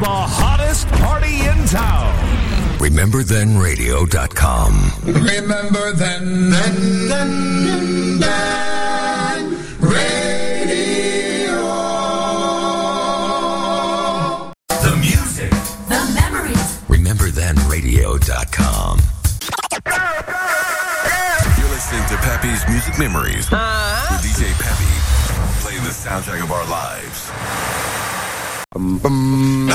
the hottest party in town. RememberThenRadio.com. Remember then, then, then, then, radio. The music. The memories. RememberThenRadio.com. You're listening to Pepe's Music Memories with uh-huh. DJ Pepe, playing the soundtrack of our lives. Oh,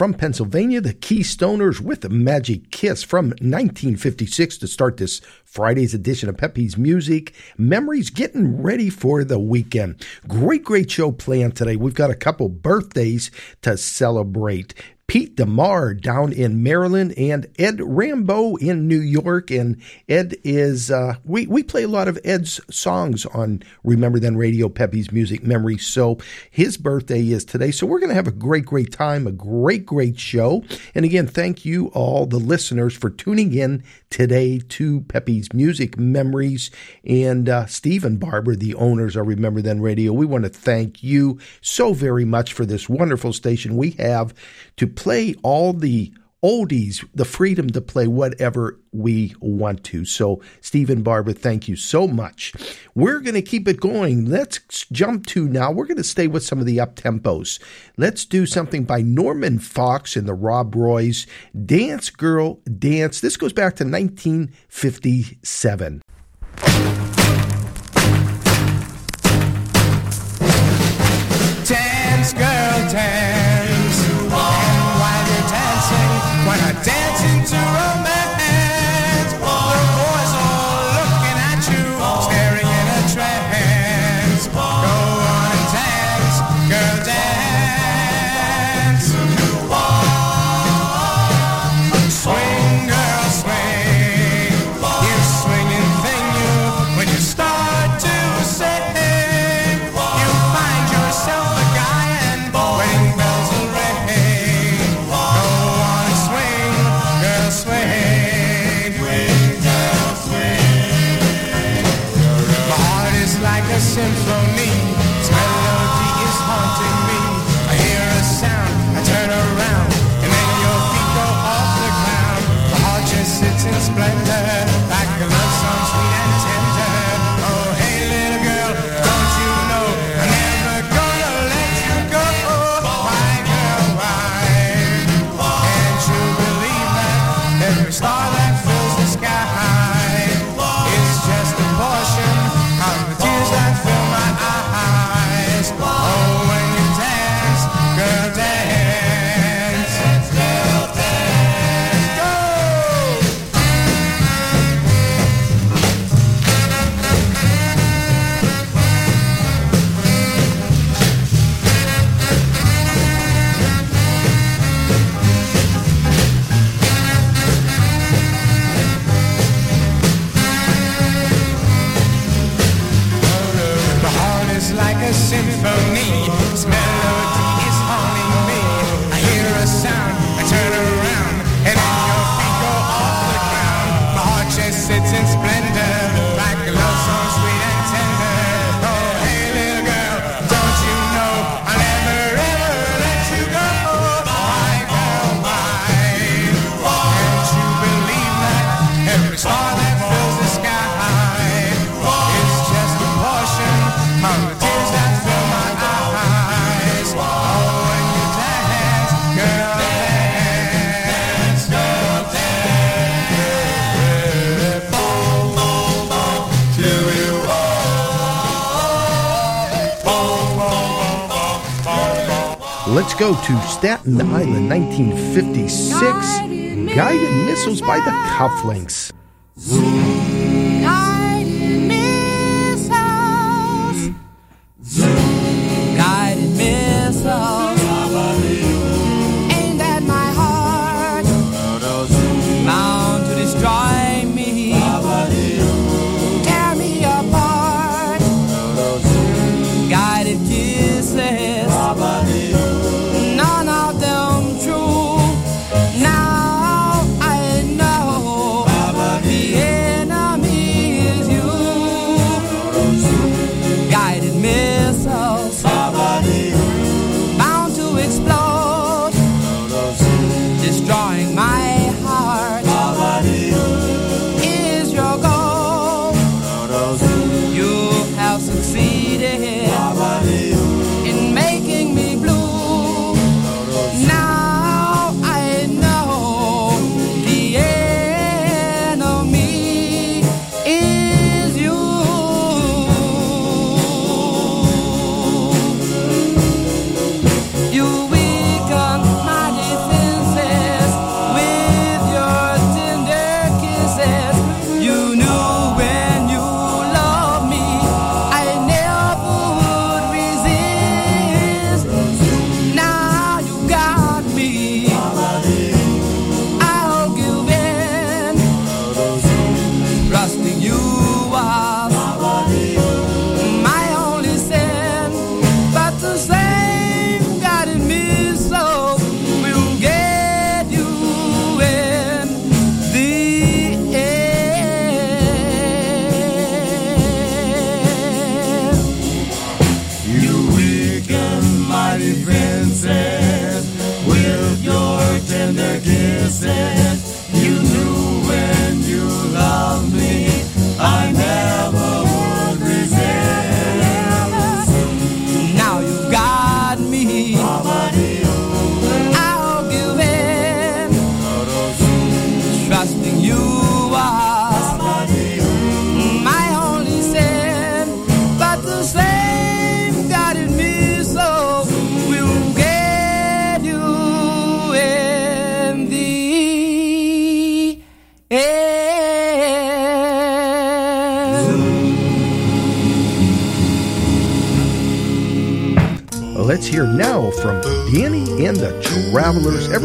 from Pennsylvania the Keystoners with the Magic Kiss from 1956 to start this Friday's edition of Pepe's Music. Memories getting ready for the weekend. Great, great show planned today. We've got a couple birthdays to celebrate. Pete DeMar down in Maryland and Ed Rambeau in New York. And Ed is, uh, we, we play a lot of Ed's songs on Remember Then Radio, Pepe's Music Memory. So his birthday is today. So we're going to have a great, great time, a great, great show. And again, thank you all, the listeners, for tuning in today to Pepe's Music Memories. And uh, Steve and Barbara, the owners of Remember Then Radio, we want to thank you so very much for this wonderful station we have to play all the oldies, the freedom to play whatever we want to. So, Stephen and Barbara, thank you so much. We're going to keep it going. Let's jump to now. We're going to stay with some of the up tempos. Let's do something by Norman Fox and the Rob Roys Dance Girl Dance. This goes back to 1957. Dance, girl, dance. Go to Staten Island, 1956. Guided Missiles by the Cufflinks.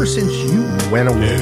Since you went away.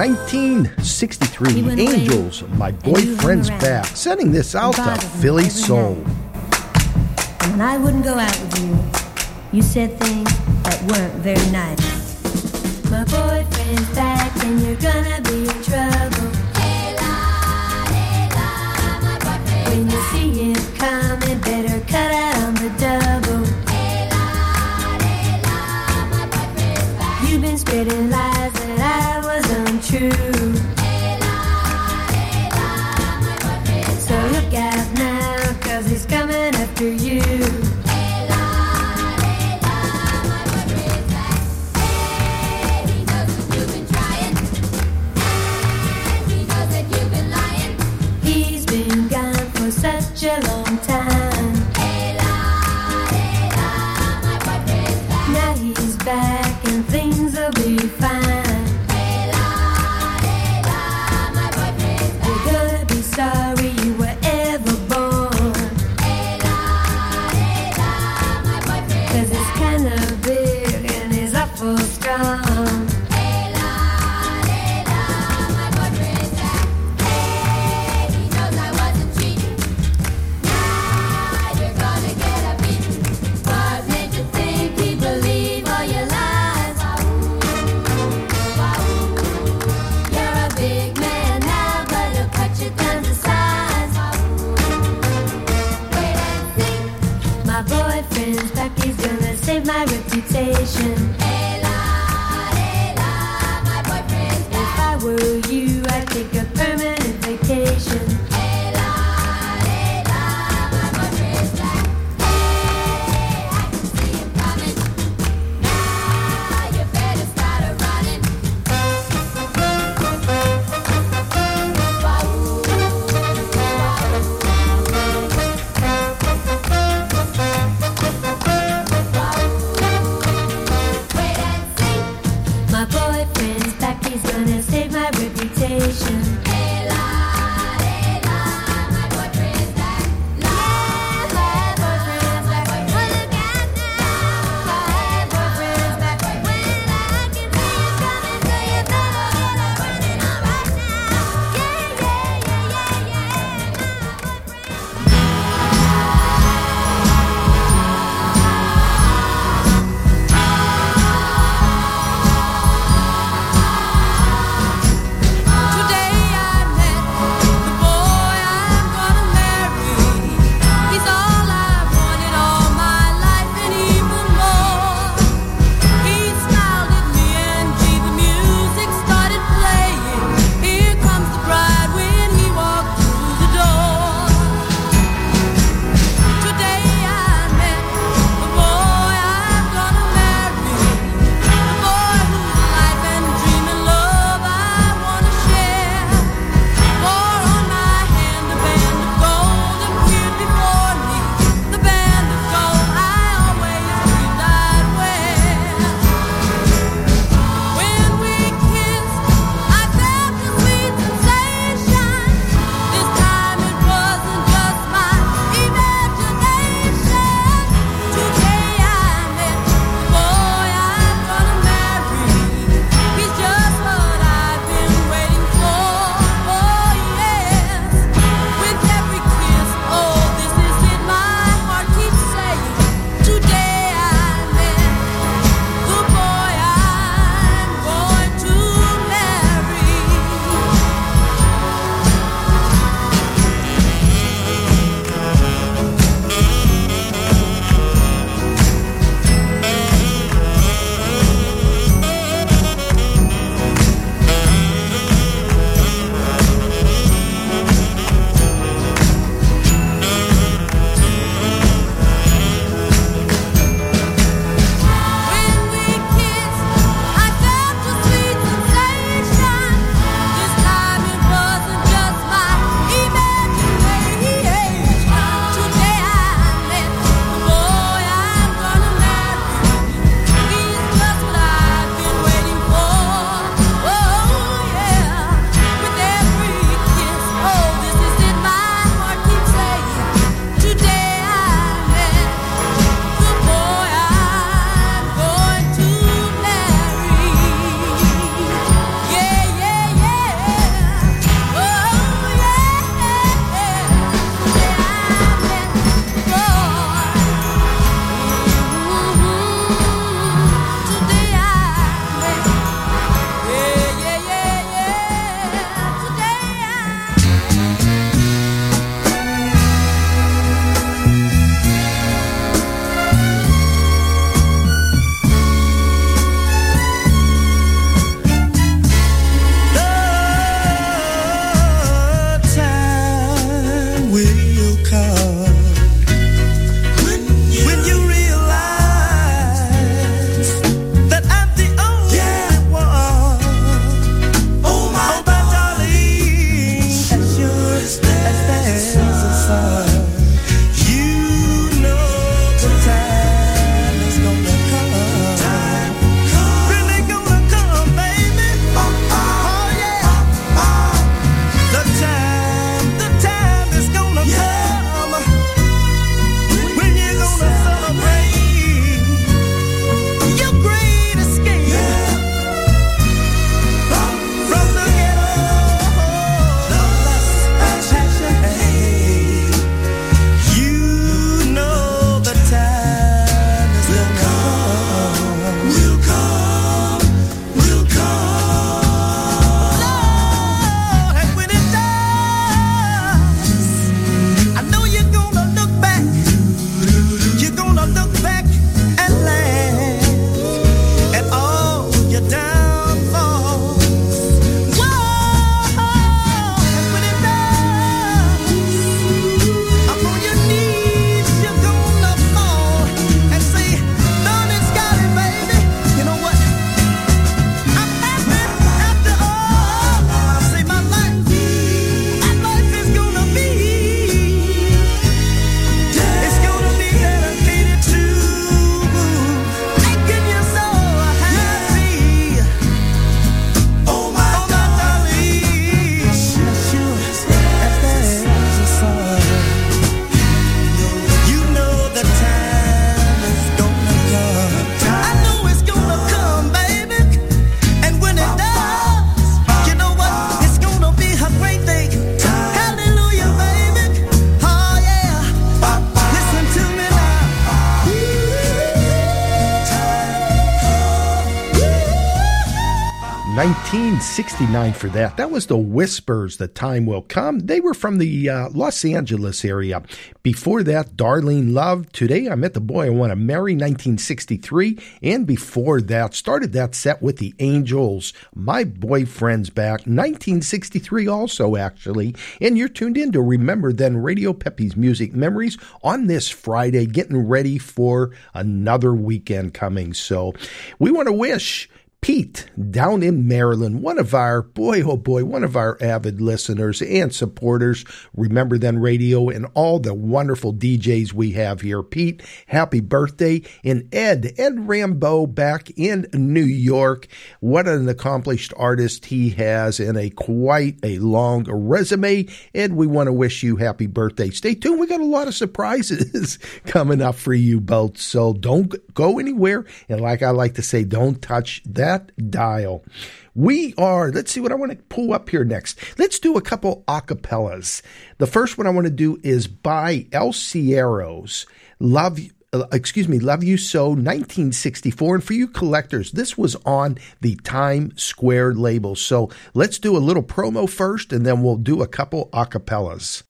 1963, Angels, My Boyfriend's Back, sending this out to Philly Soul. And when I wouldn't go out with you, you said things that weren't very nice. My boyfriend's back and you're gonna be in trouble. When you see him coming, better cut out on the double. Hey la, hey la, my boyfriend. You've been spreading lies untrue. So look out now, cause he's coming after you. Reputation. 1969 for that. That was the Whispers, The Time Will Come. They were from the uh, Los Angeles area. Before that, Darlene Love, Today I Met the Boy I Want to Marry, 1963. And before that, started that set with the Angels, My Boyfriend's Back, 1963 also, actually. And you're tuned in to Remember Then Radio Pepe's Music Memories on this Friday, getting ready for another weekend coming. So we want to wish Pete down in Maryland, one of our, boy, oh boy, one of our avid listeners and supporters. Remember Then Radio and all the wonderful DJs we have here. Pete, happy birthday. And Ed, Ed Rambeau back in New York. What an accomplished artist he has and a quite a long resume. Ed, we want to wish you happy birthday. Stay tuned. We got a lot of surprises coming up for you both. So don't go anywhere. And like I like to say, don't touch that dial. We are, let's see what I want to pull up here next. Let's do a couple acapellas. The first one I want to do is by El Sierros. Love uh, excuse me, Love You So 1964. And for you collectors, this was on the Time Square label. So let's do a little promo first and then we'll do a couple acapellas.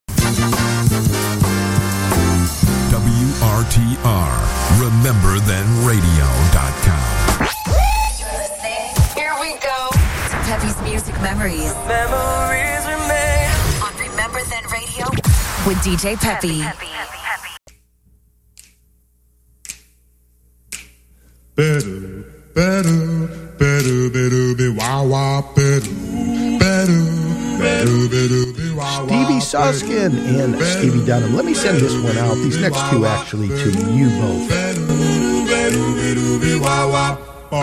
WRTR, RememberThenRadio.com. Music Memories. Memories remain. On Remember Then Radio with DJ Pepe. Better, better, better, better, be wah wah, better, better, better, better, be wah wah. Stevie Suskin and Stevie Dunham. Let me send this one out. These next two actually to you both. Better, better, better, be wah wah, I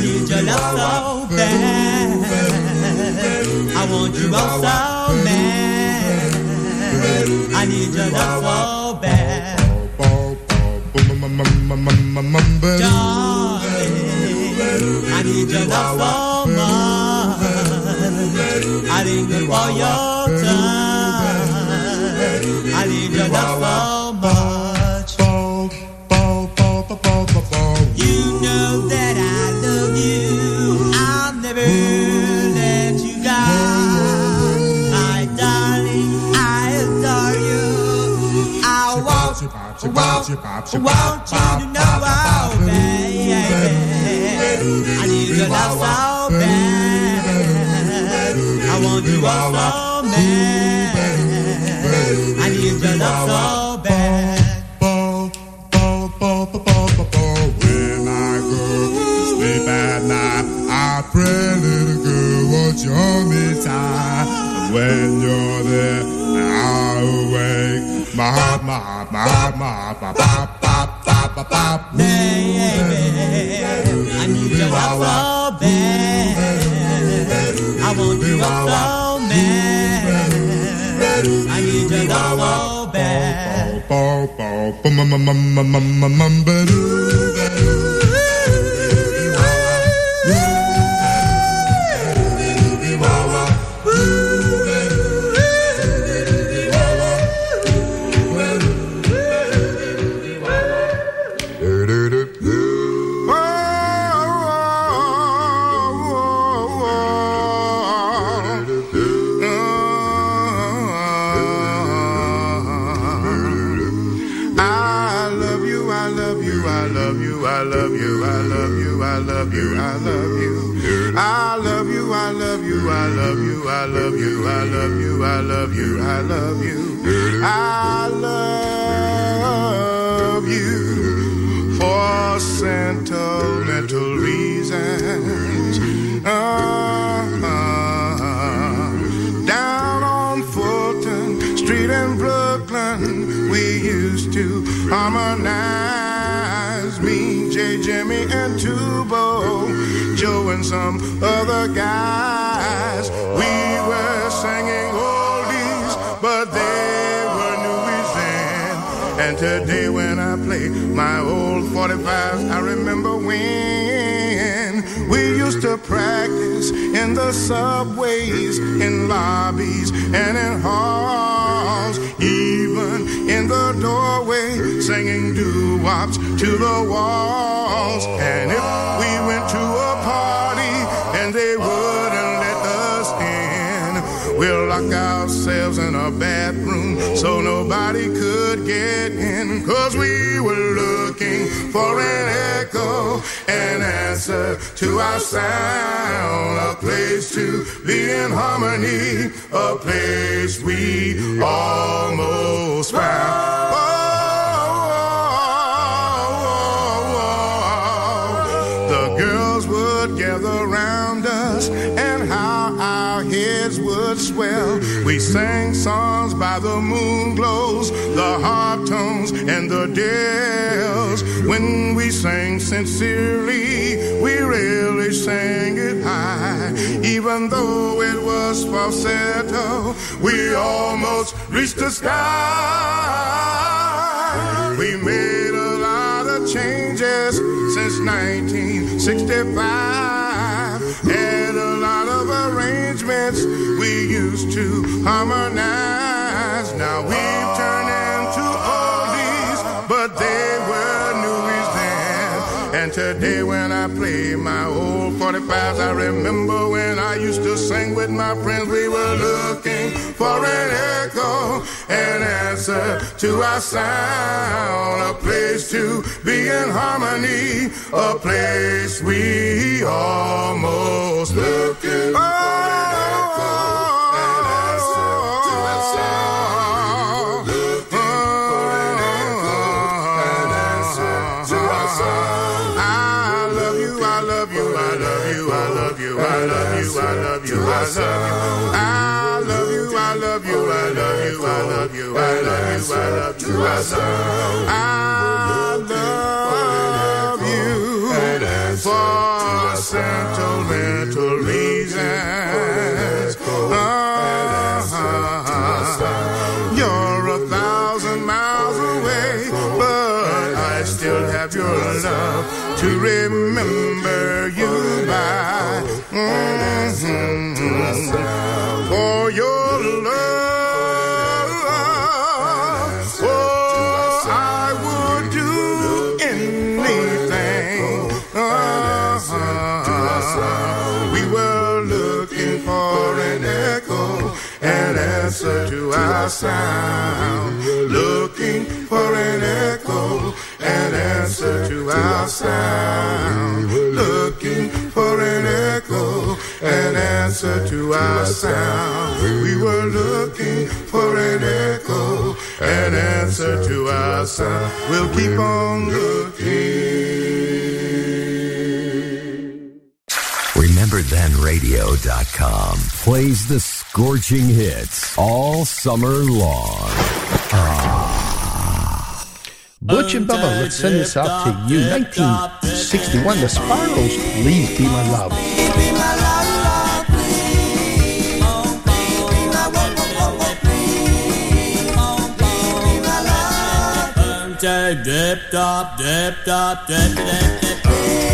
need your love so bad. I want you all so bad. I need your love so bad. I need your love so much. I linger for your want, want you to know, oh, baby. I need your love so bad. I want you all so bad. I need your love so bad. When I go sleep at night, I pray, little girl, won't you hold me tight? When you're there, I awake. My heart, my heart, my heart, my heart, my pop, pop, pop, pop, pop. Baby, I need your love so bad. I want you all so bad. I need your love so bad. I love you for sentimental reasons. Uh, down on Fulton Street in Brooklyn, we used to harmonize. Me, J. Jimmy, and Tubo, Joe, and some other guys. Today, when I play my old 45s, I remember when we used to to practice in the subways, in lobbies, and in halls, even in the doorway, singing doo-wops to the walls. And if we went to a party we'll lock ourselves in a bathroom so nobody could get in, cause we were looking for an echo, an answer to our sound, a place to be in harmony, a place we almost found. Sang songs by the Moonglows, the Harptones, and the dells. When we sang sincerely, we really sang it high. Even though it was falsetto, we almost reached the sky. We made a lot of changes since 1965. And arrangements we used to harmonize. Now we've turned into oldies, but they were newies then. And today when I play my old 45s, I remember when I used to sing with my friends. We were looking for an echo, an answer to our sound, a place to be in harmony, a place we almost looking for oh, an echo, an answer to our sound, looking for an echo, an answer to our sound. I love you, I love you, I love you, I love you, I love you, I love you, love you, I love you, I love you, I love you. I love you for sentimental reasons. Uh-huh. You're a thousand miles away, but I still have your love to remember you by. Mhm. For your love, our sound. Looking for an echo, an answer to our sound. Looking for an echo, an answer to our sound. We were looking for an echo, an answer to our sound. We'll keep on looking. RememberThenRadio.com plays the scorching hits all summer long. Butch and Bubba, let's send this out to you. 1961, The Spirals, Please Be My Love. Dip, dop, dip, dop, dip, dip, dip. Dip,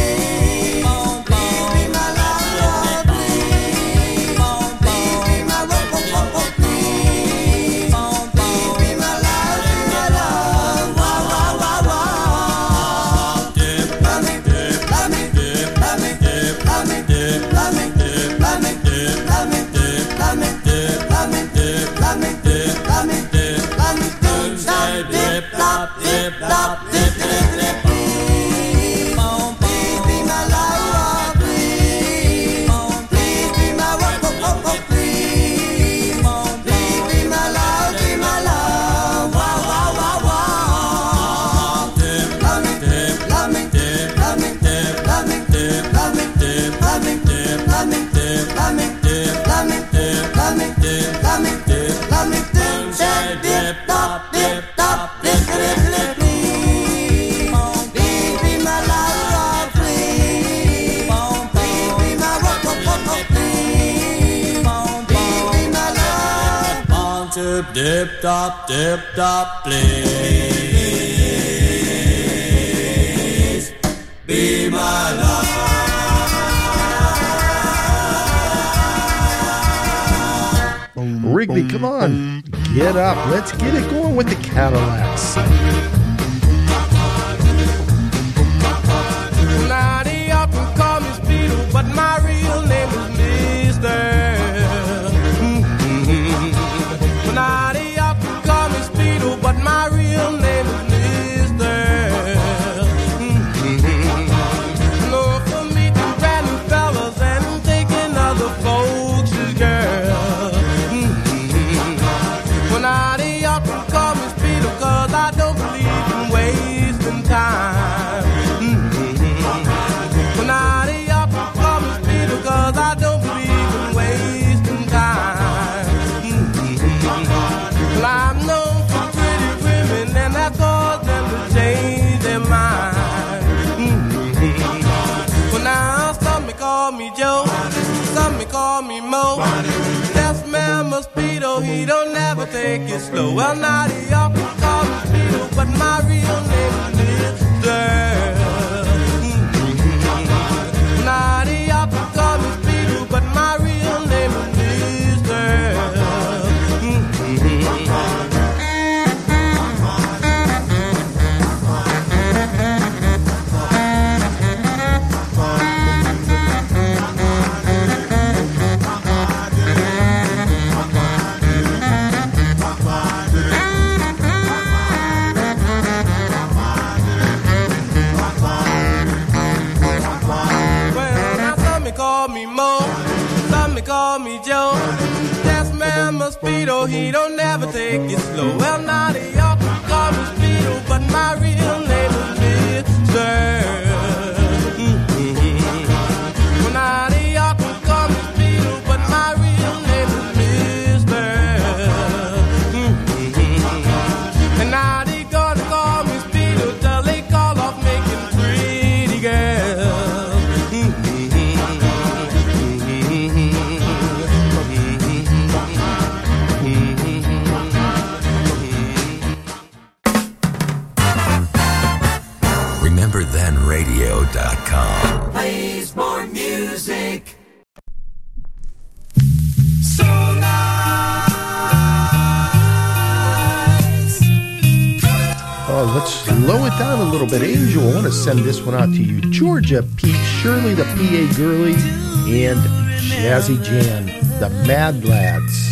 Dip top, dip top, please. Be my love. Rigby, come on. Get up. Let's get it going with the Cadillacs. But my and slow. Well, Nadia, you call me Peter, but my real name is Dirt. he don't, never take it slow. Well, now send this one out to you. Georgia Pete, Shirley the PA Girly, and Jazzy Jan, the Mad Lads.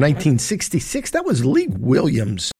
1966, that was Lee Williams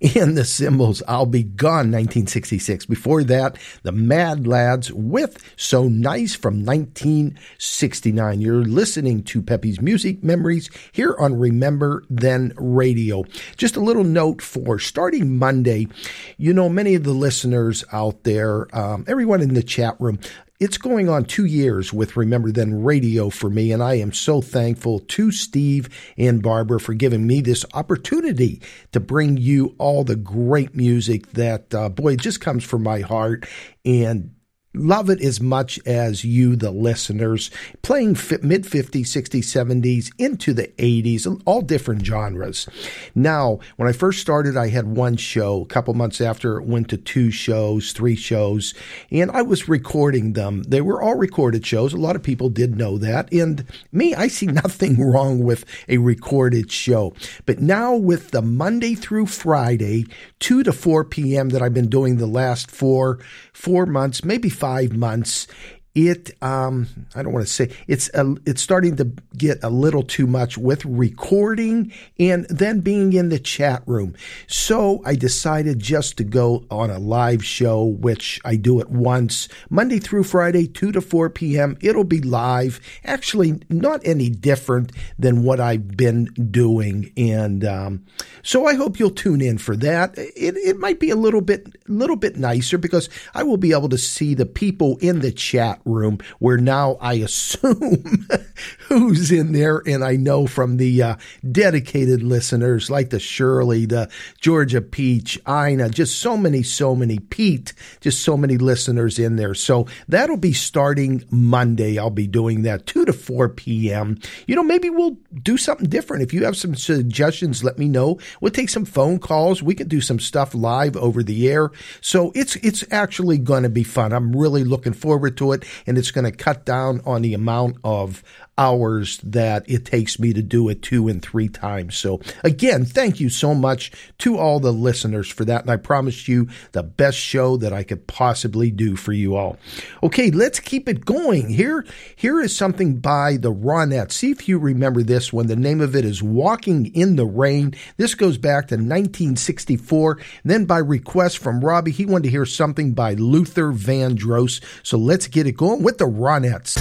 in the Cymbals I'll Be Gone 1966. Before that, the Mad Lads with So Nice from 1969. You're listening to Peppy's Music Memories here on Remember Then Radio. Just a little note for starting Monday, you know, many of the listeners out there, um, everyone in the chat room, it's going on two years with Remember Then Radio for me, and I am so thankful to Steve and Barbara for giving me this opportunity to bring you all the great music that, uh, boy, just comes from my heart. And love it as much as you, the listeners, playing mid 50s, 60s, 70s into the 80s, all different genres. Now, when I first started, I had one show. A couple months after, it went to two shows, three shows, and I was recording them. They were all recorded shows. A lot of people did know that. And me, I see nothing wrong with a recorded show. But now, with the Monday through Friday, 2 to 4 p.m. that I've been doing the last four, four months, maybe five months, it um, I don't want to say it's a, it's starting to get a little too much with recording and then being in the chat room. So I decided just to go on a live show, which I do it once Monday through Friday, two to four p.m. It'll be live. Actually, not any different than what I've been doing, and um, so I hope you'll tune in for that. It it might be a little bit little bit nicer because I will be able to see the people in the chat room where now I assume who's in there. And I know from the uh, dedicated listeners like the Shirley, the Georgia Peach, Ina, just so many, so many, Pete, just so many listeners in there. So that'll be starting Monday. I'll be doing that 2 to 4 p.m. You know, maybe we'll do something different. If you have some suggestions, let me know. We'll take some phone calls. We can do some stuff live over the air. So it's, it's actually going to be fun. I'm really looking forward to it and it's going to cut down on the amount of hours that it takes me to do it two and three times. So again, thank you so much to all the listeners for that. And I promise you the best show that I could possibly do for you all. Okay, let's keep it going. Here, here is something by the Ronettes. See if you remember this one. The name of it is Walking in the Rain. This goes back to 1964. And then by request from Robbie, he wanted to hear something by Luther Vandross. So let's get it going with the Ronettes.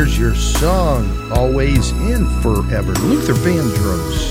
Here's your song, Always and Forever. Luther Vandross.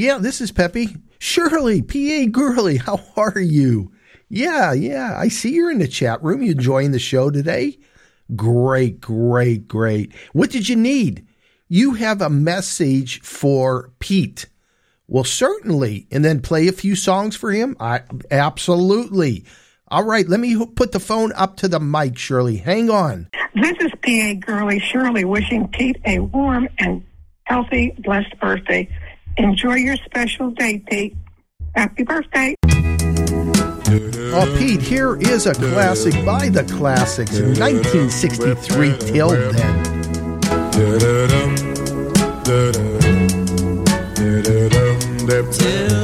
Yeah, this is Peppy. Shirley, PA Girly, how are you? Yeah, yeah, I see you're in the chat room. You enjoying the show today? Great, great, great. What did you need? you have a message for Pete. Well, certainly, and then play a few songs for him. I absolutely. All right, let me put the phone up to the mic, Shirley. Hang on. This is PA Girly Shirley wishing Pete a warm and healthy, blessed birthday. Enjoy your special day, Pete. Happy birthday. Oh, Pete, here is a classic by the classics, 1963 till then. Till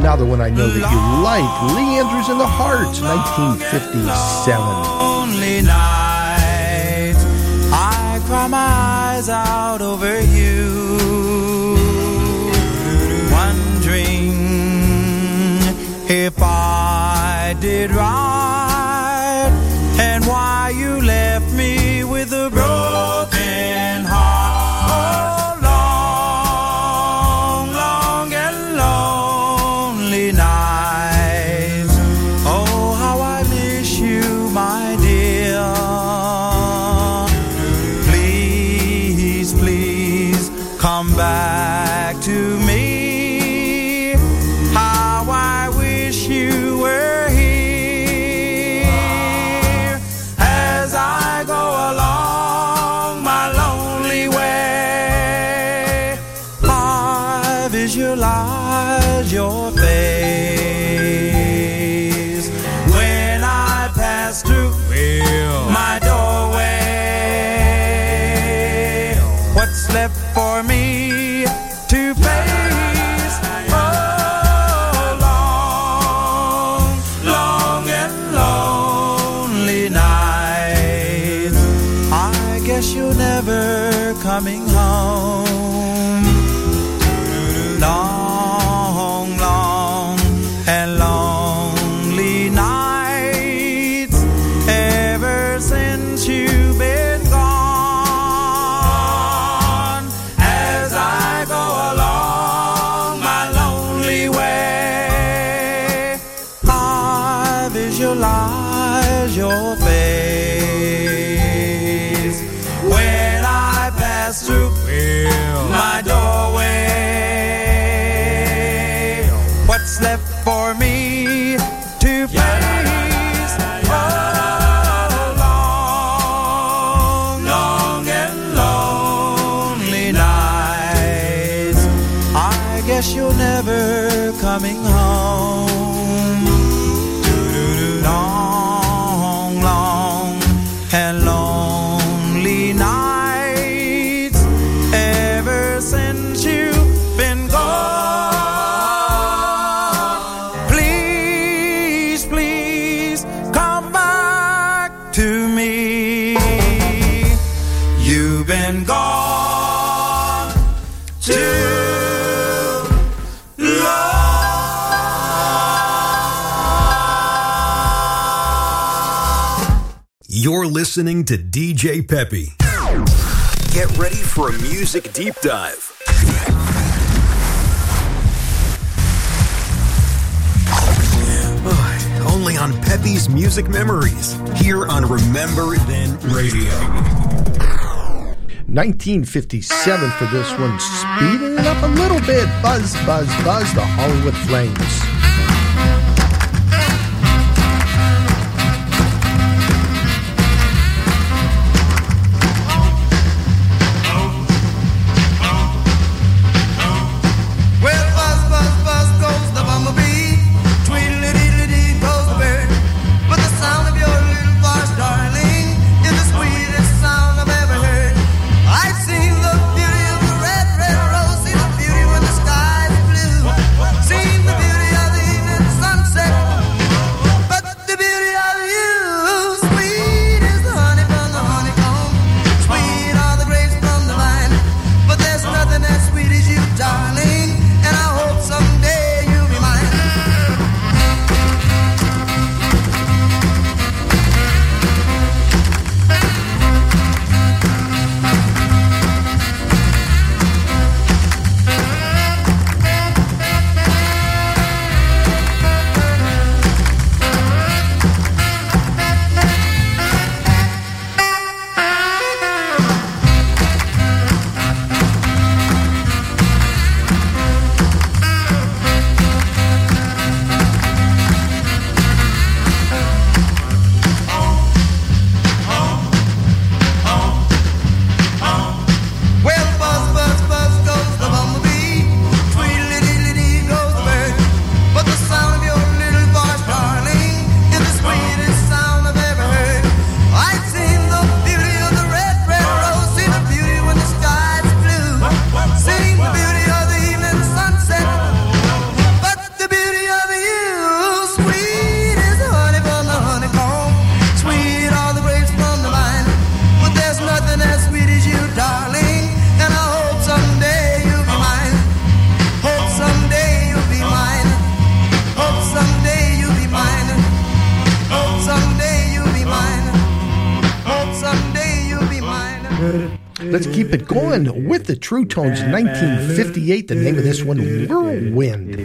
another one I know that you like. Lee Andrews and the Hearts, 1957. lonely night, I cry my eyes out over you, wondering if I did right listening to DJ Peppy. Get ready for a music deep dive. only on Peppy's Music Memories, here on Remember Then Radio. 1957 for this one, speeding it up a little bit. Buzz, buzz, buzz, the Hollywood Flames. True Tones 1958. The name of this one, Whirlwind.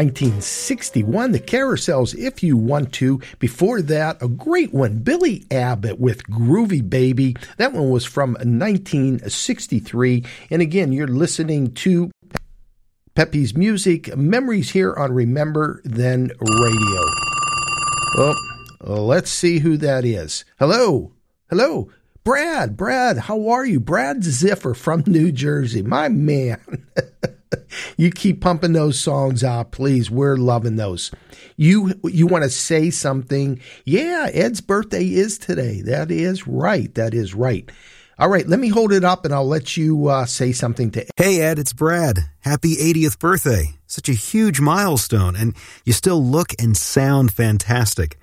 1961, the Carousels, If You Want To. Before that, a great one, Billy Abbott with Groovy Baby. That one was from 1963. And again, you're listening to Peppy's Music, memories here on Remember Then Radio. Well, let's see who that is. Hello. Hello. Brad, Brad, how are you? Brad Ziffer from New Jersey. My man. you keep pumping those songs out, please. We're loving those. You you want to say something? Yeah, Ed's birthday is today. That is right. That is right. All right, let me hold it up and I'll let you uh, say something to. Hey Ed, it's Brad. Happy 80th birthday! Such a huge milestone, and you still look and sound fantastic.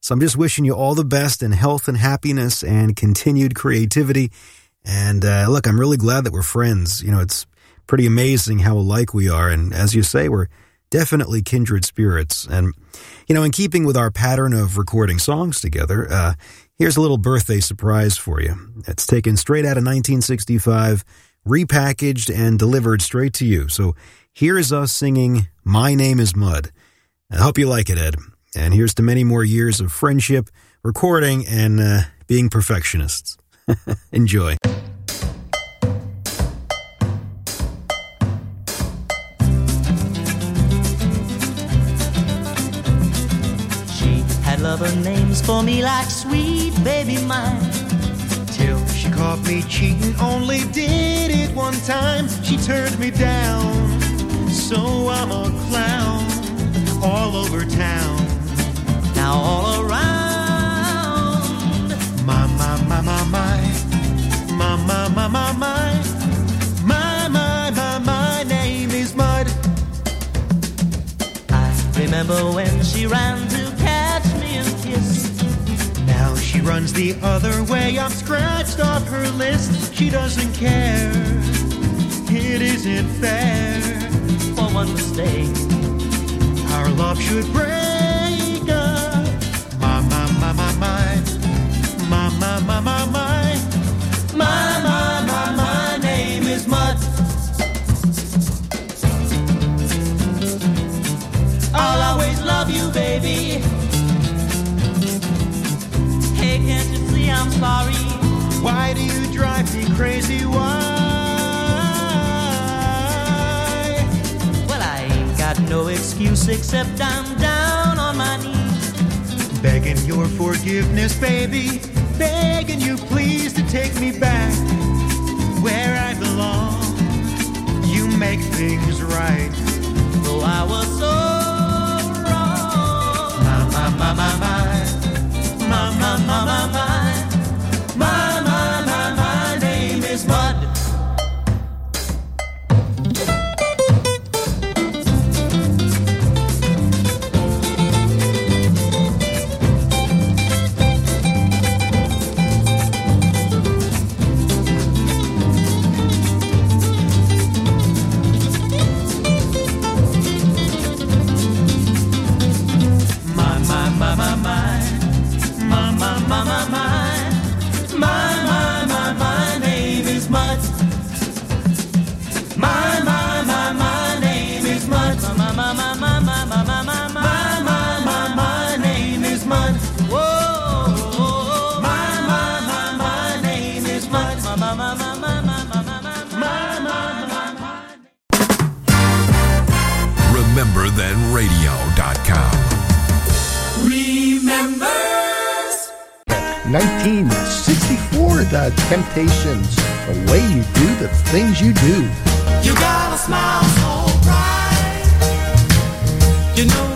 So I'm just wishing you all the best in health and happiness and continued creativity. And uh, look, I'm really glad that we're friends. You know, it's pretty amazing how alike we are. And as you say, we're definitely kindred spirits. And, you know, in keeping with our pattern of recording songs together, uh, here's a little birthday surprise for you. It's taken straight out of 1965, repackaged, and delivered straight to you. So here is us singing My Name is Mud. I hope you like it, Ed. And here's to many more years of friendship, recording, and uh, being perfectionists. Enjoy. other names for me like sweet baby mine. Till she caught me cheating, only did it one time. She turned me down, so I'm a clown all over town. Now all around, my my my my my, my my my my my. my, my, my, my name is Mud. I remember when she ran runs the other way. I'm scratched off her list. She doesn't care. It isn't fair for one mistake. Our love should break up. My, my, my, my, my. My, my, my, my, my. My, my, my, my name is Mutt. I'll always love you, baby. I'm sorry? Why do you drive me crazy? Why? Well, I ain't got no excuse except I'm down on my knees. Begging your forgiveness, baby. Begging you please to take me back where I belong. You make things right. Though I was so wrong. My, my, my, my, my. My, my, my, my, my. RememberThenRadio.com. Remembers. 1964, The Temptations. The way you do the things you do. You got a smile so bright. You know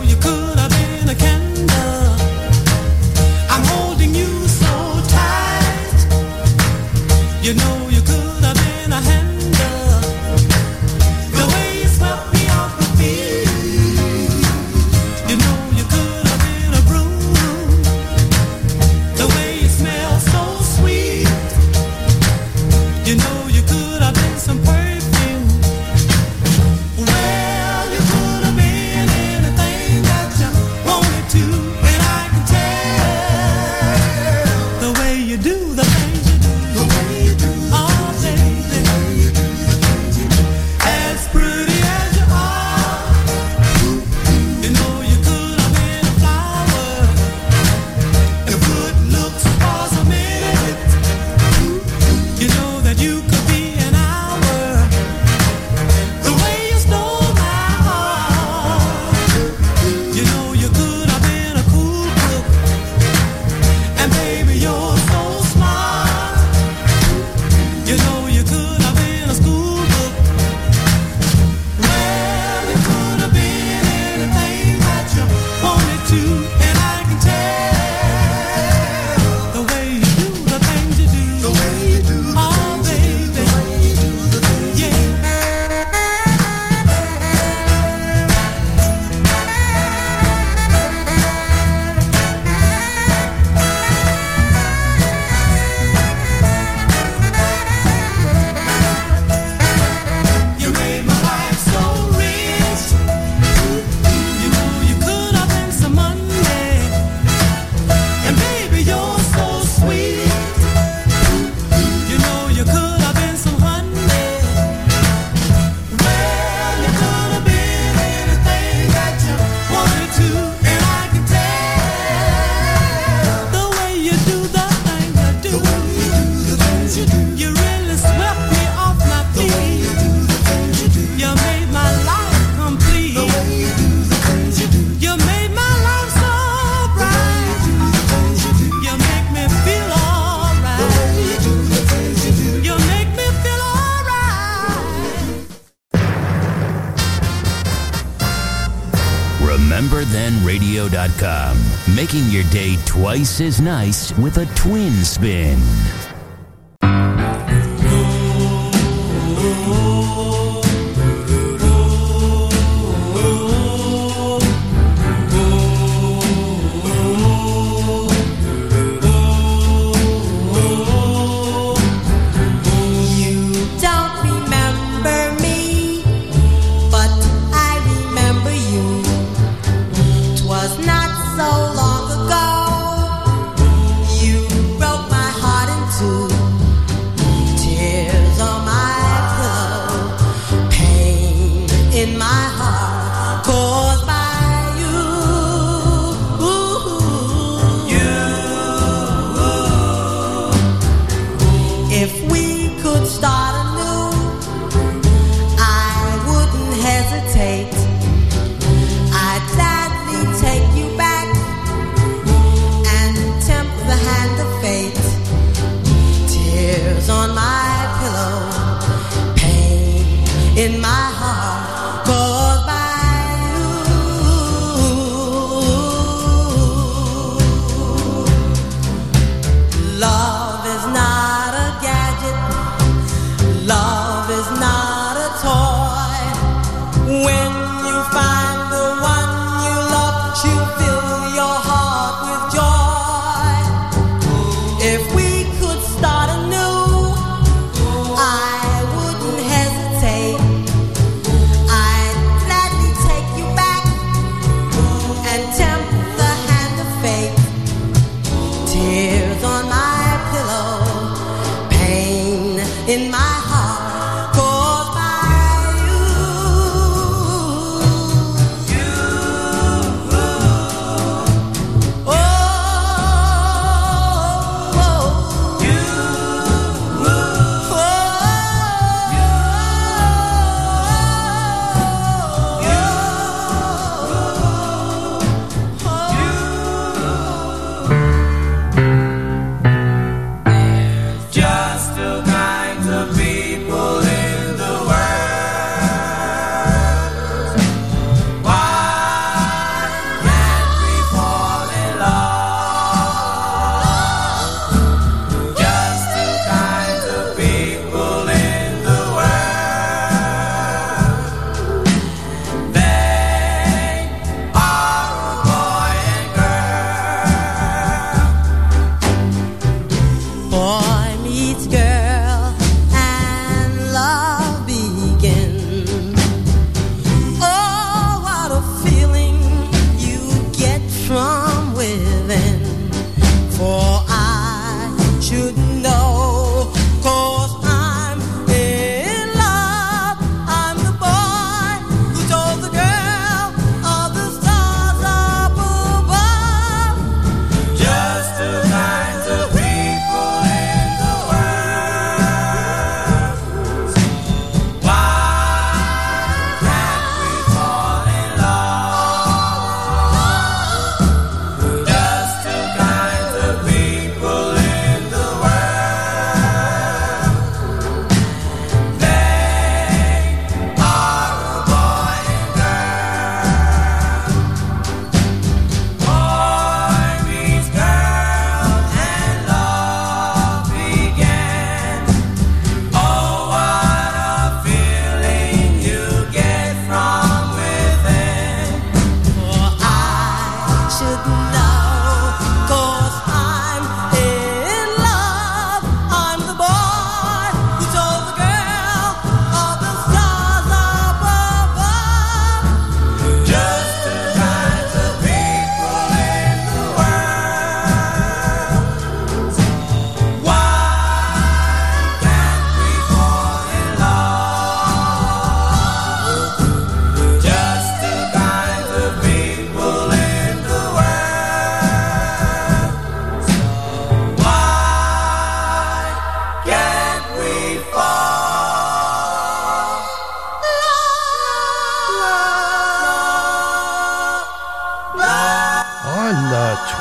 making your day twice as nice with a twin spin.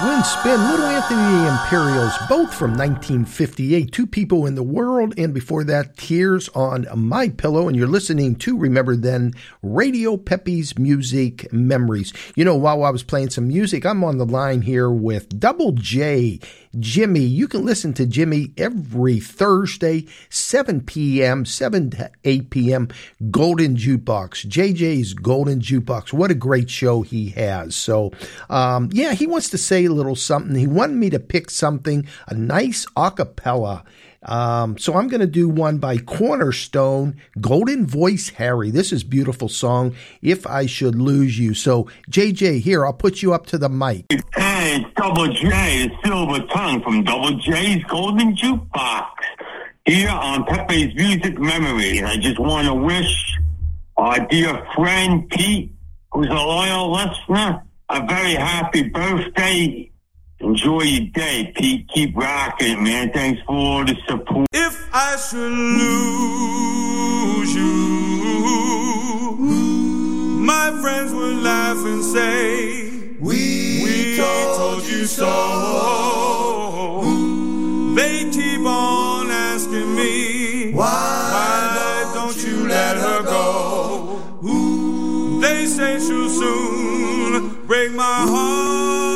Band Little Anthony Imperials, both from 1958. Two People in the World, and before that, Tears on My Pillow. And you're listening to Remember Then Radio Peppy's Music Memories. You know, while I was playing some music, I'm on the line here with Double J. Jimmy. You can listen to Jimmy every Thursday, 7 p.m., 7 to 8 p.m. Golden Jukebox. JJ's Golden Jukebox. What a great show he has. So, um, yeah, he wants to say little something. He wanted me to pick something, a nice acapella. Um, so I'm going to do one by Cornerstone, Golden Voice Harry. This is beautiful song. If I should lose you. So JJ, here I'll put you up to the mic. Hey, it's Double J, silver tongue from Double J's Golden Jukebox. Here on Peppy's Music Memories. I just want to wish our dear friend Pete, who's a loyal listener, a very happy birthday. Enjoy your day, Pete. Keep rocking man. Thanks for all the support. If I should lose you, my friends would laugh and say, We, we told, you so. They keep on asking me, Why, don't you let her go? They say she'll soon break my heart.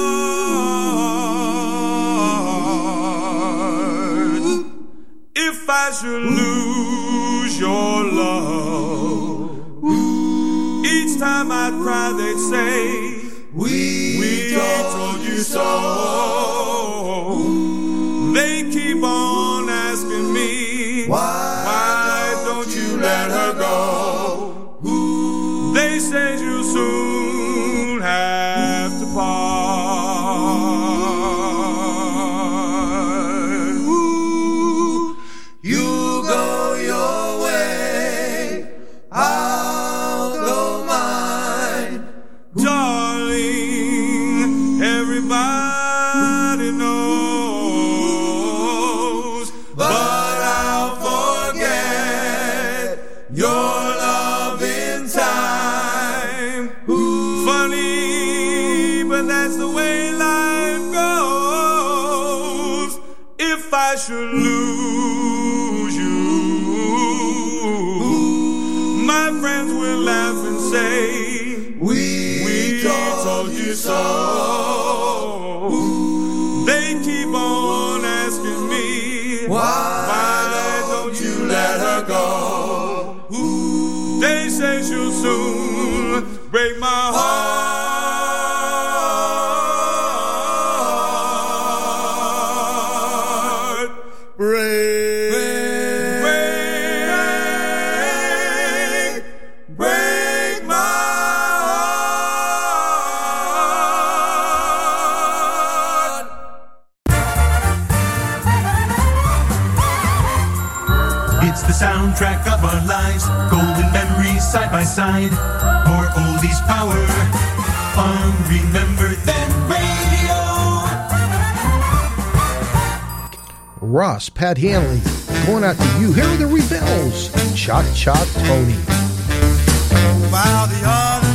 If I should lose your love, each time I cry, they'd say, We, we don't told you so. They keep on side side. Oldies power on Remember Then Radio. Ross, Pat Hanley, going out to you. Here are the Rebels. Cha Cha Tony. Wow, the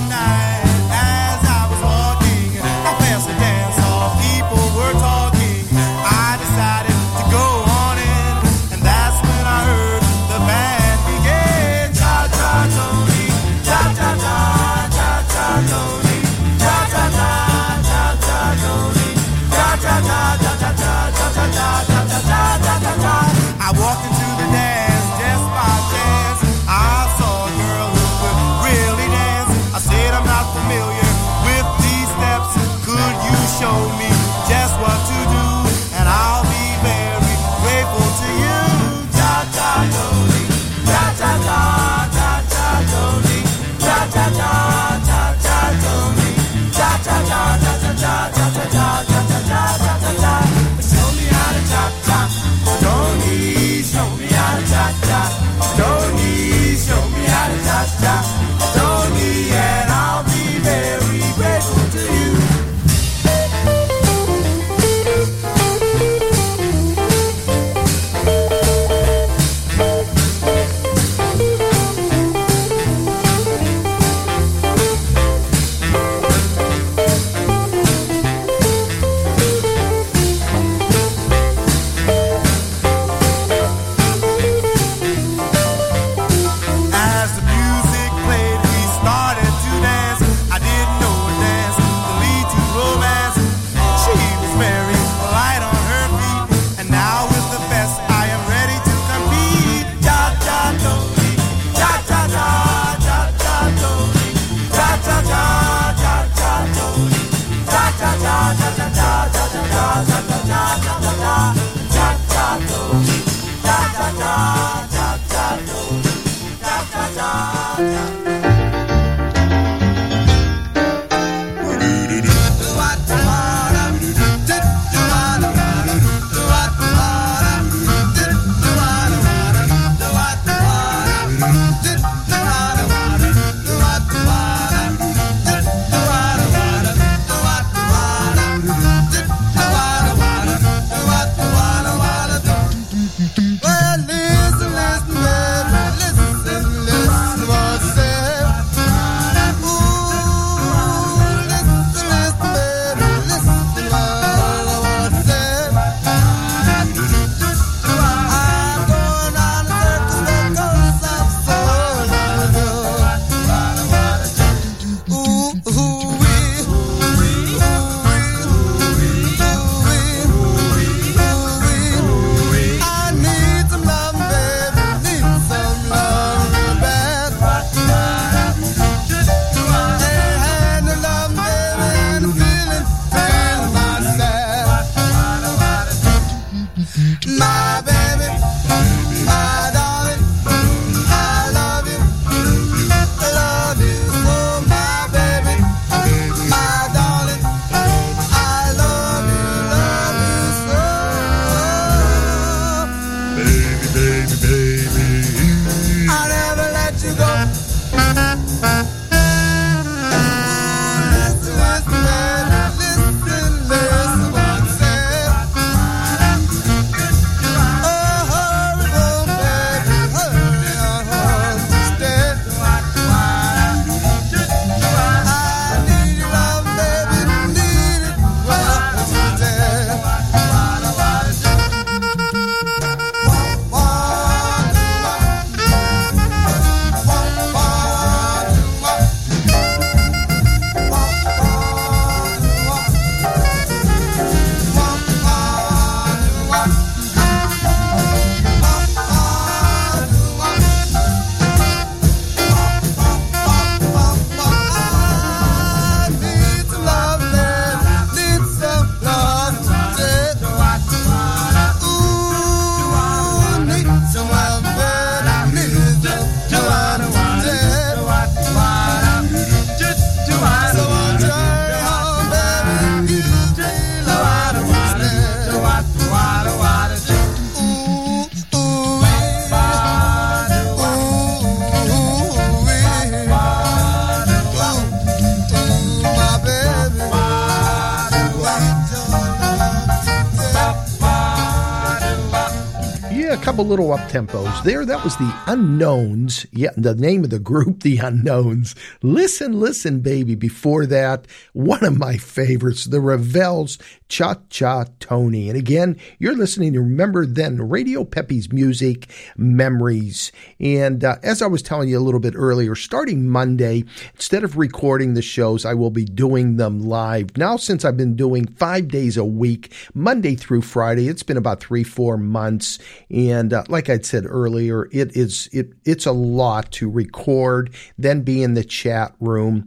little up tempos there. That was the Unknowns. Yeah, the name of the group, the Unknowns. Listen, listen, baby. Before that, one of my favorites, the Revels, Cha Cha Tony. And again, you're listening to Remember Then Radio Peppy's Music Memories. And uh, as I was telling you a little bit earlier, starting Monday, instead of recording the shows, I will be doing them live. Now, since I've been doing five days a week, Monday through Friday, it's been about three, four months. And uh, like I said earlier, it is it it's a lot to record, then be in the chat room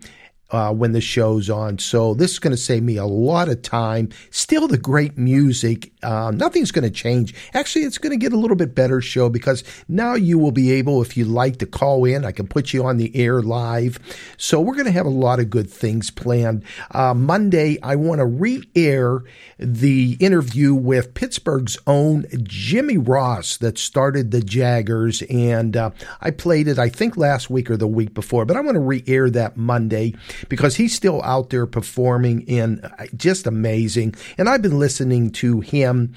uh, when the show's on. So this is going to save me a lot of time. Still the great music. Uh, nothing's going to change. Actually, it's going to get a little bit better show because now you will be able, if you like to call in, I can put you on the air live. So we're going to have a lot of good things planned. Uh, Monday, I want to re-air the interview with Pittsburgh's own Jimmy Ross that started the Jaggerz. And uh, I played it, I think last week or the week before, but I want to re-air that Monday because he's still out there performing and uh, just amazing. And I've been listening to him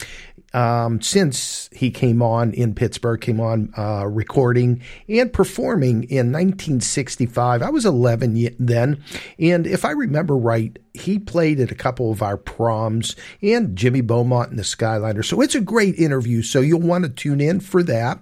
um, since he came on in Pittsburgh, came on uh, recording and performing in 1965. I was 11 then, and if I remember right, he played at a couple of our proms and Jimmy Beaumont and the Skyliner. So it's a great interview. So you'll want to tune in for that.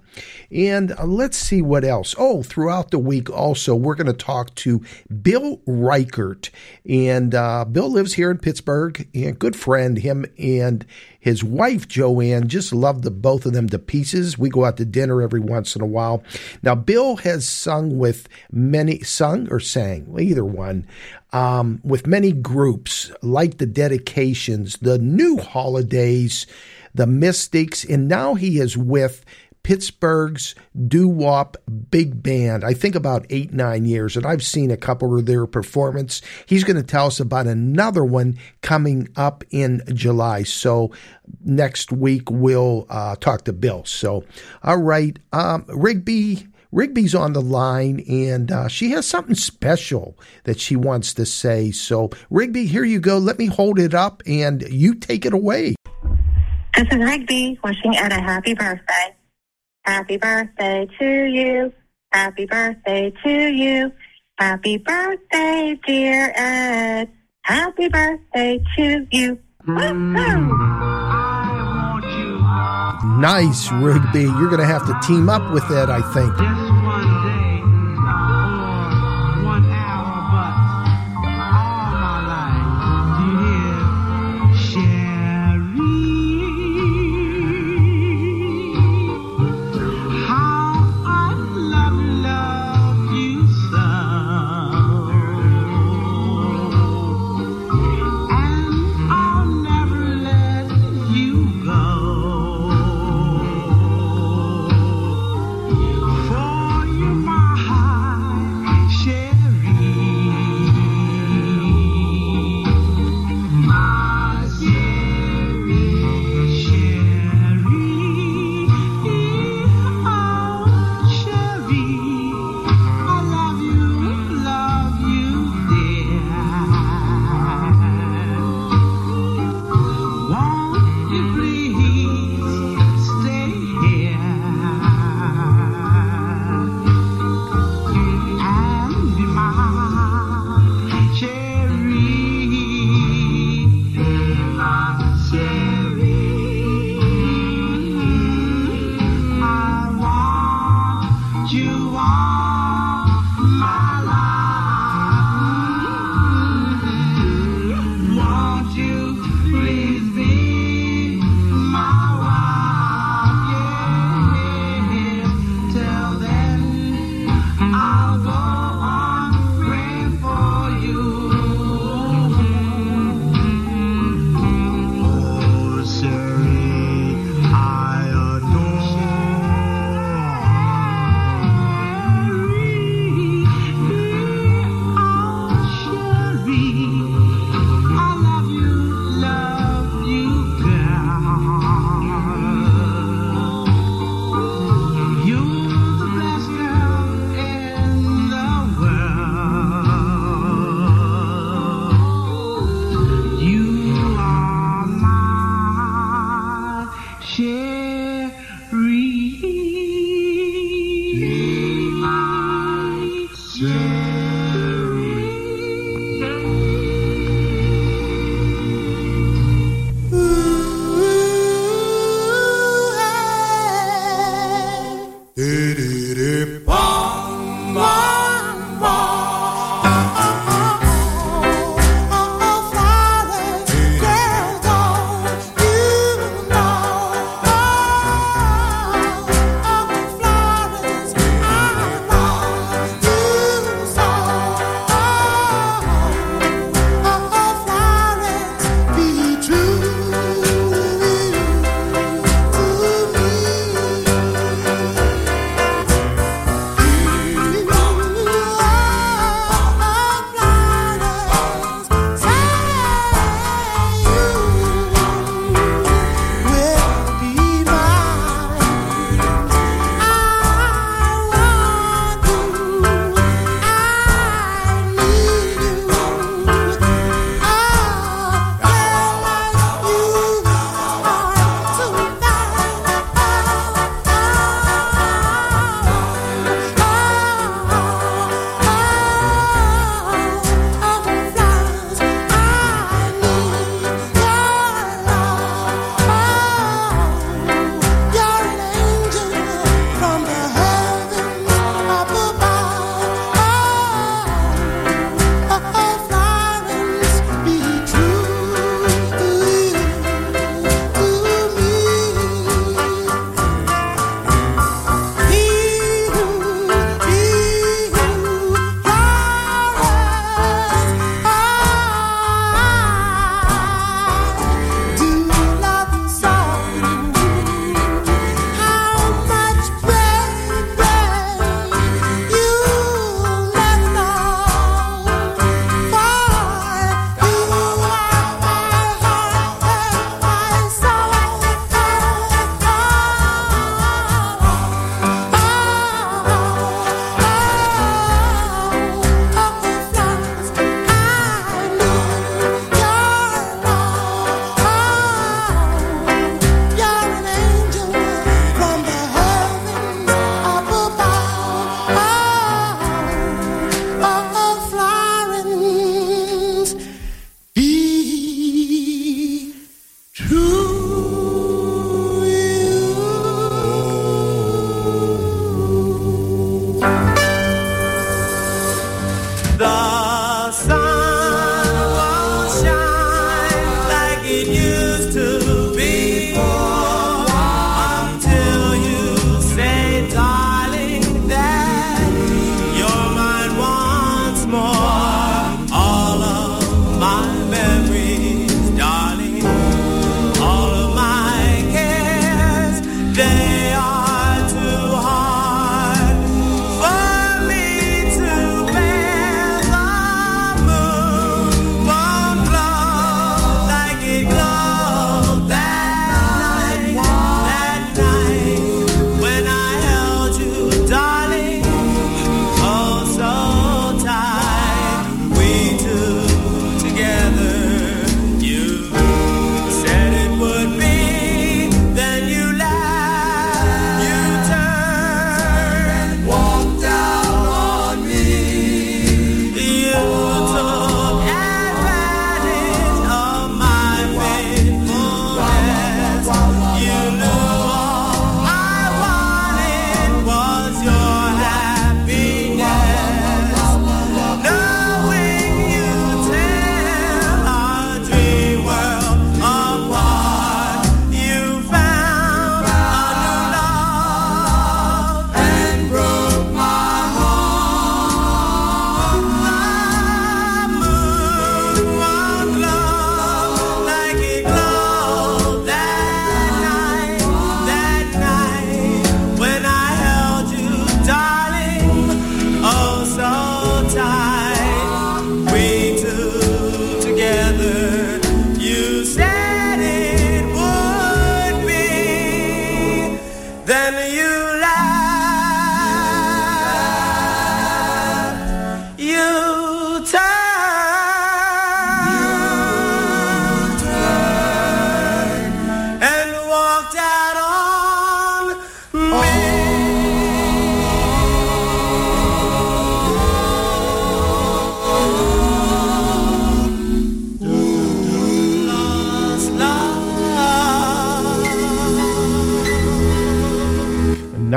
And uh, let's see what else. Oh, throughout the week, also, we're going to talk to Bill Reichert. And uh, Bill lives here in Pittsburgh, and good friend, him and his wife Joanne just love the both of them to pieces. We go out to dinner every once in a while. Now, Bill has sung with many, sung or sang, either one, um, with many groups like the Dedications, the New Holidays, the Mystics, and now he is with Pittsburgh's doo wop big band. I think about eight, nine years, and I've seen a couple of their performance. He's going to tell us about another one coming up in July. So next week we'll uh, talk to Bill. So, all right, um, Rigby. Rigby's on the line and uh, she has something special that she wants to say. So, Rigby, here you go. Let me hold it up and you take it away. This is Rigby wishing Ed a happy birthday. Happy birthday to you. Happy birthday to you. Happy birthday, dear Ed. Happy birthday to you. Nice, Rigby. You're going to have to team up with Ed, I think.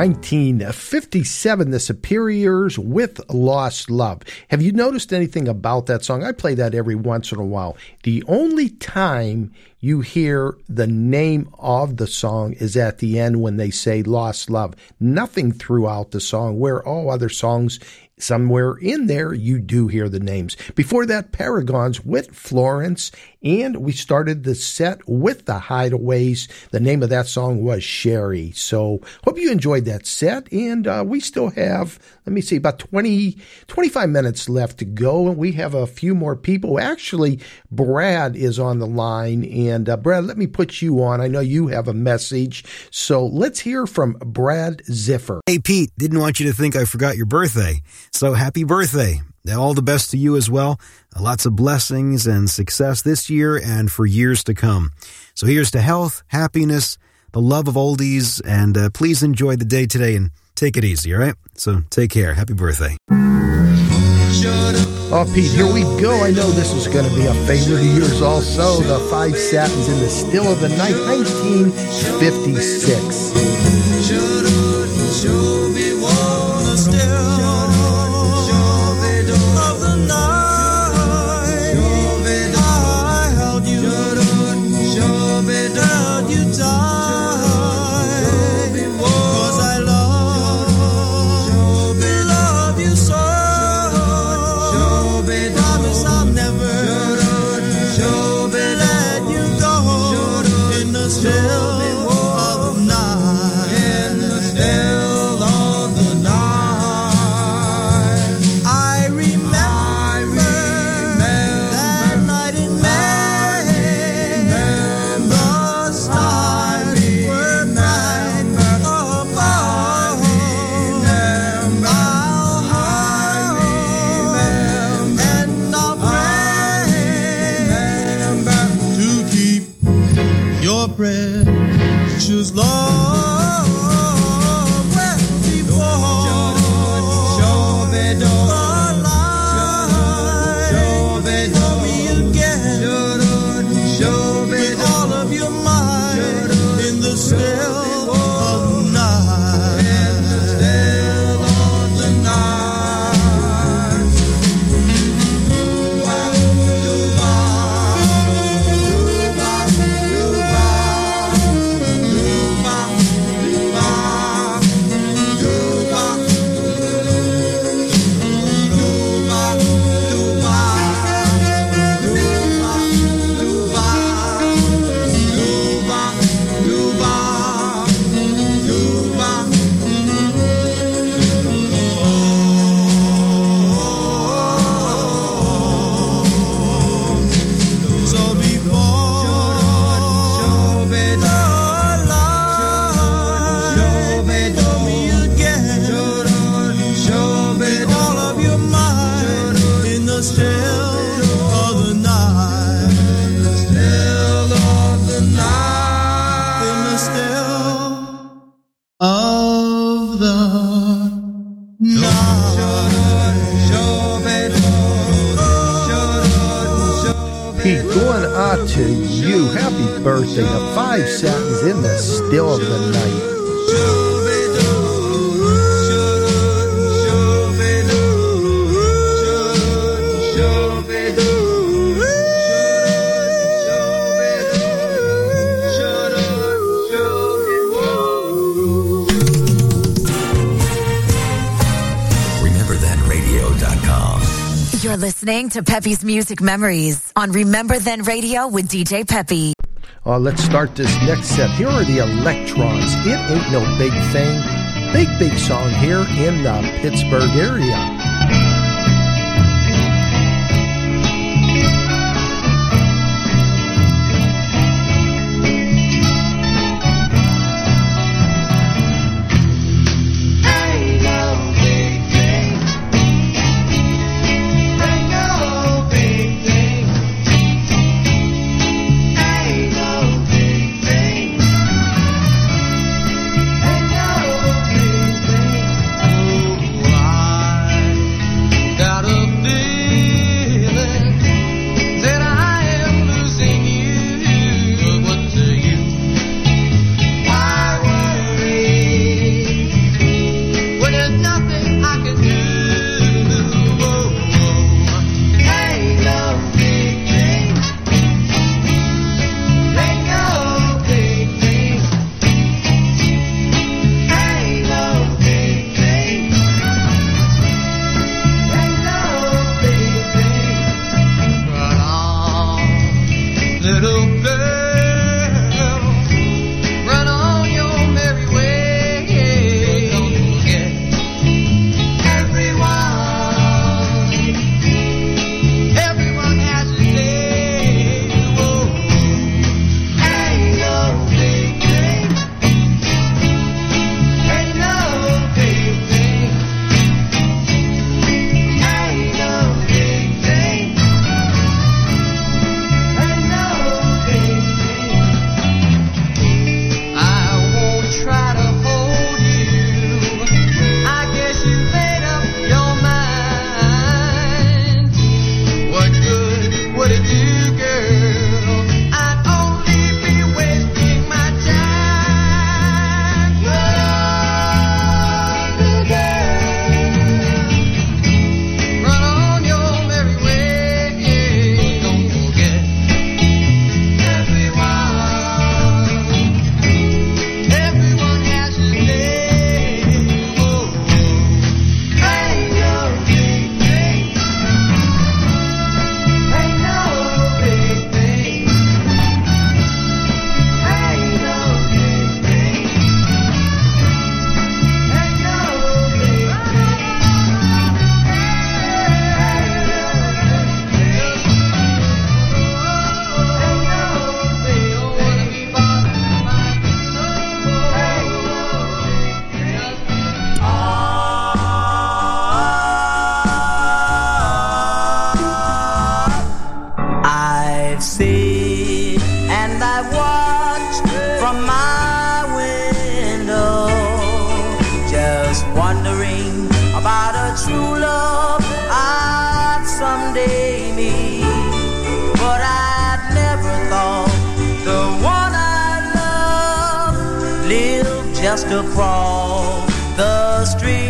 1957, The Superiors with Lost Love. Have you noticed anything about that song? I play that every once in a while. The only time you hear the name of the song is at the end when they say Lost Love. Nothing throughout the song, where all other songs somewhere in there you do hear the names. Before that, Paragons with Florence, and we started the set with the Hideaways. The name of that song was Sherry. So hope you enjoyed that set, and uh, we still have, let me see, about 20, 25 minutes left to go, and we have a few more people. Actually, Brad is on the line, and uh, Brad, let me put you on. I know you have a message, so let's hear from Brad Ziffer. Hey, Pete, didn't want you to think I forgot your birthday. So happy birthday. All the best to you as well. Lots of blessings and success this year and for years to come. So here's to health, happiness, the love of oldies, and uh, please enjoy the day today and take it easy, all right? So take care. Happy birthday. Oh, Pete, here we go. I know this is going to be a favorite of yours also. The Five Satins in the Still of the Night, 1956. Birthday. The in the Still of the Night. RememberThenRadio.com. You're listening to Peppy's Music Memories on Remember Then Radio with DJ Peppy. Uh, let's start this next set. Here are the Electrons. It ain't no big thing. Big, big song here in the Pittsburgh area. could see. And I watched from my window, just wondering about a true love I'd someday meet. But I'd never thought the one I love lived just across the street.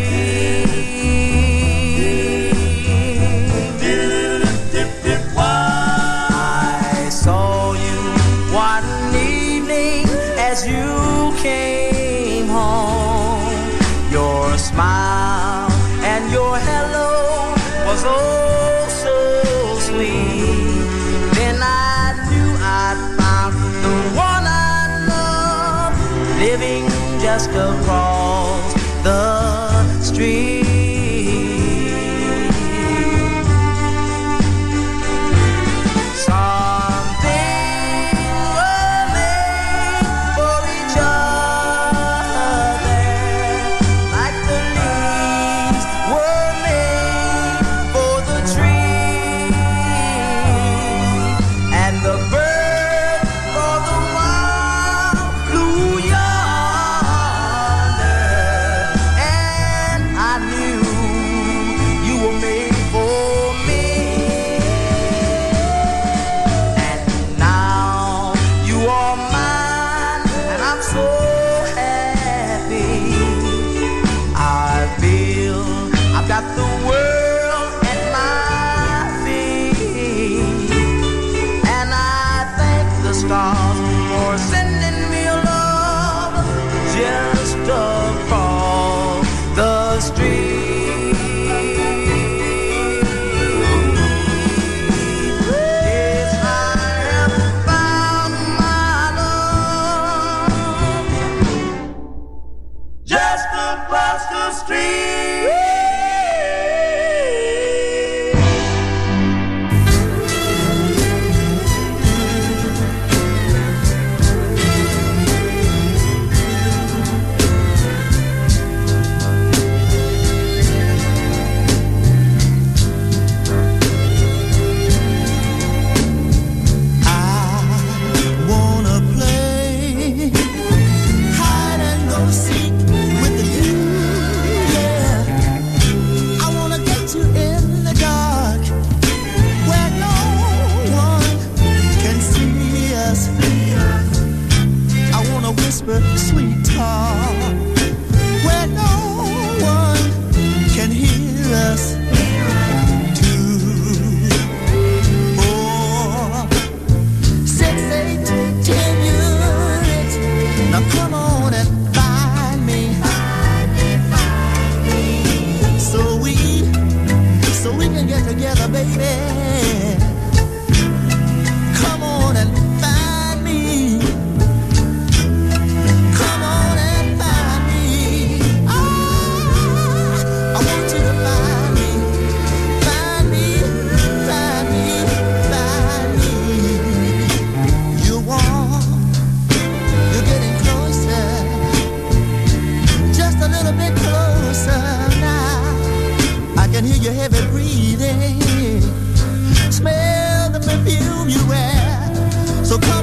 So come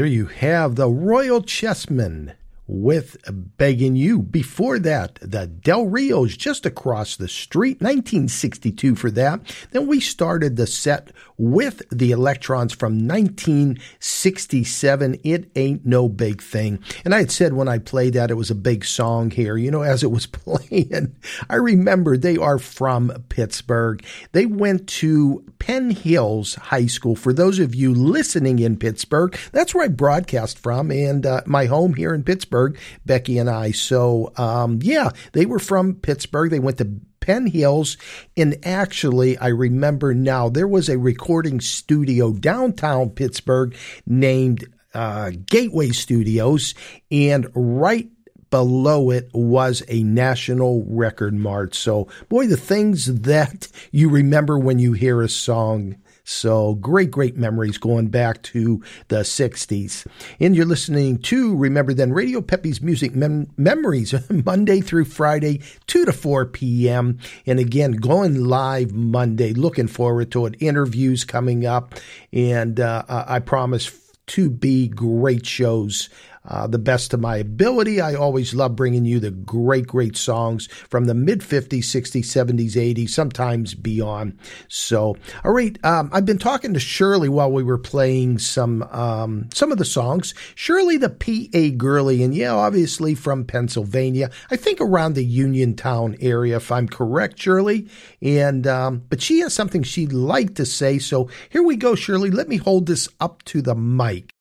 there you have the Royal Chessmen with Begging You. Before that, the Del Rios just across the street, 1962 for that. Then we started the set with the Electrons from 1967. It Ain't No Big Thing. And I had said when I played that it was a big song here, you know, as it was playing. I remember they are from Pittsburgh. They went to Penn Hills High School. For those of you listening in Pittsburgh, that's where I broadcast from and uh, my home here in Pittsburgh. Becky and I. So, um, yeah, they were from Pittsburgh. They went to Penn Hills. And actually, I remember now there was a recording studio downtown Pittsburgh named uh, Gateway Studios. And right below it was a national record mart. So, boy, the things that you remember when you hear a song. So great, great memories going back to the 60s. And you're listening to Remember Then Radio Peppy's Music Mem- Memories Monday through Friday, 2 to 4 p.m. And again, going live Monday. Looking forward to it. Interviews coming up. And uh, I promise to be great shows uh, the best of my ability. I always love bringing you the great, great songs from the mid 50s, 60s, 70s, 80s, sometimes beyond. So, all right, um, I've been talking to Shirley while we were playing some um, some of the songs. Shirley, the PA girly, and yeah, obviously from Pennsylvania. I think around the Uniontown area, if I'm correct, Shirley. And um, but she has something she'd like to say. So here we go, Shirley. Let me hold this up to the mic.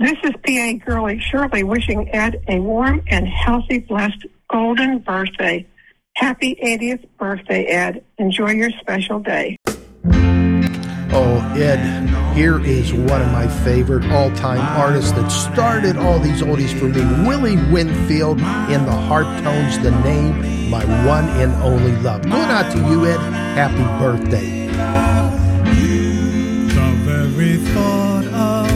This is PA Girlie Shirley wishing Ed a warm and healthy, blessed golden birthday. Happy 80th birthday, Ed. Enjoy your special day. Oh, Ed, here is one of my favorite all time artists that started all these oldies for me Willie Winfield in the Heart Tones, the name, my one and only love. Going out to you, Ed. Happy birthday. The very thought of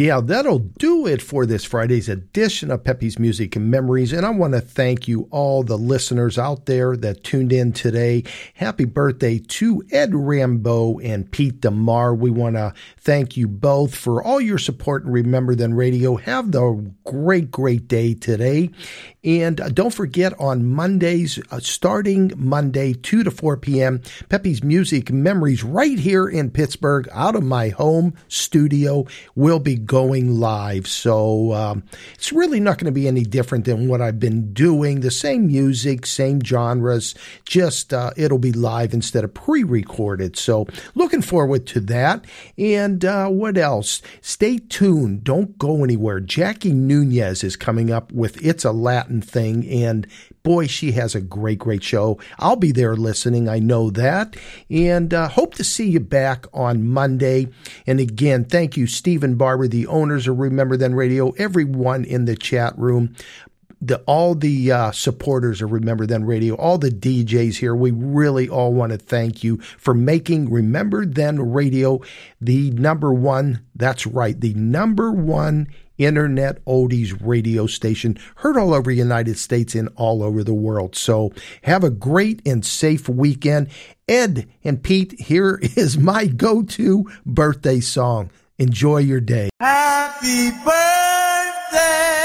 yeah, that'll do it for this Friday's edition of Peppy's Music and Memories. And I want to thank you, all the listeners out there that tuned in today. Happy birthday to Ed Rambeau and Pete DeMar. We want to thank you both for all your support and Remember Then Radio. Have the great, great day today. And uh, don't forget on Mondays, uh, starting Monday, 2 to 4 p.m., Peppy's Music Memories right here in Pittsburgh, out of my home studio, will be going live. So um, it's really not going to be any different than what I've been doing. The same music, same genres, just uh, it'll be live instead of pre recorded. So looking forward to that. And uh, what else? Stay tuned. Don't go anywhere. Jackie Nunez is coming up with It's a Latin Thing. And boy, she has a great, great show. I'll be there listening. I know that. And uh, hope to see you back on Monday. And again, thank you, Stephen Barber, the owners of Remember Then Radio, everyone in the chat room. The, all the uh, supporters of Remember Then Radio, all the DJs here, we really all want to thank you for making Remember Then Radio the number one, that's right, the number one internet oldies radio station heard all over the United States and all over the world. So have a great and safe weekend. Ed and Pete, here is my go-to birthday song. Enjoy your day. Happy birthday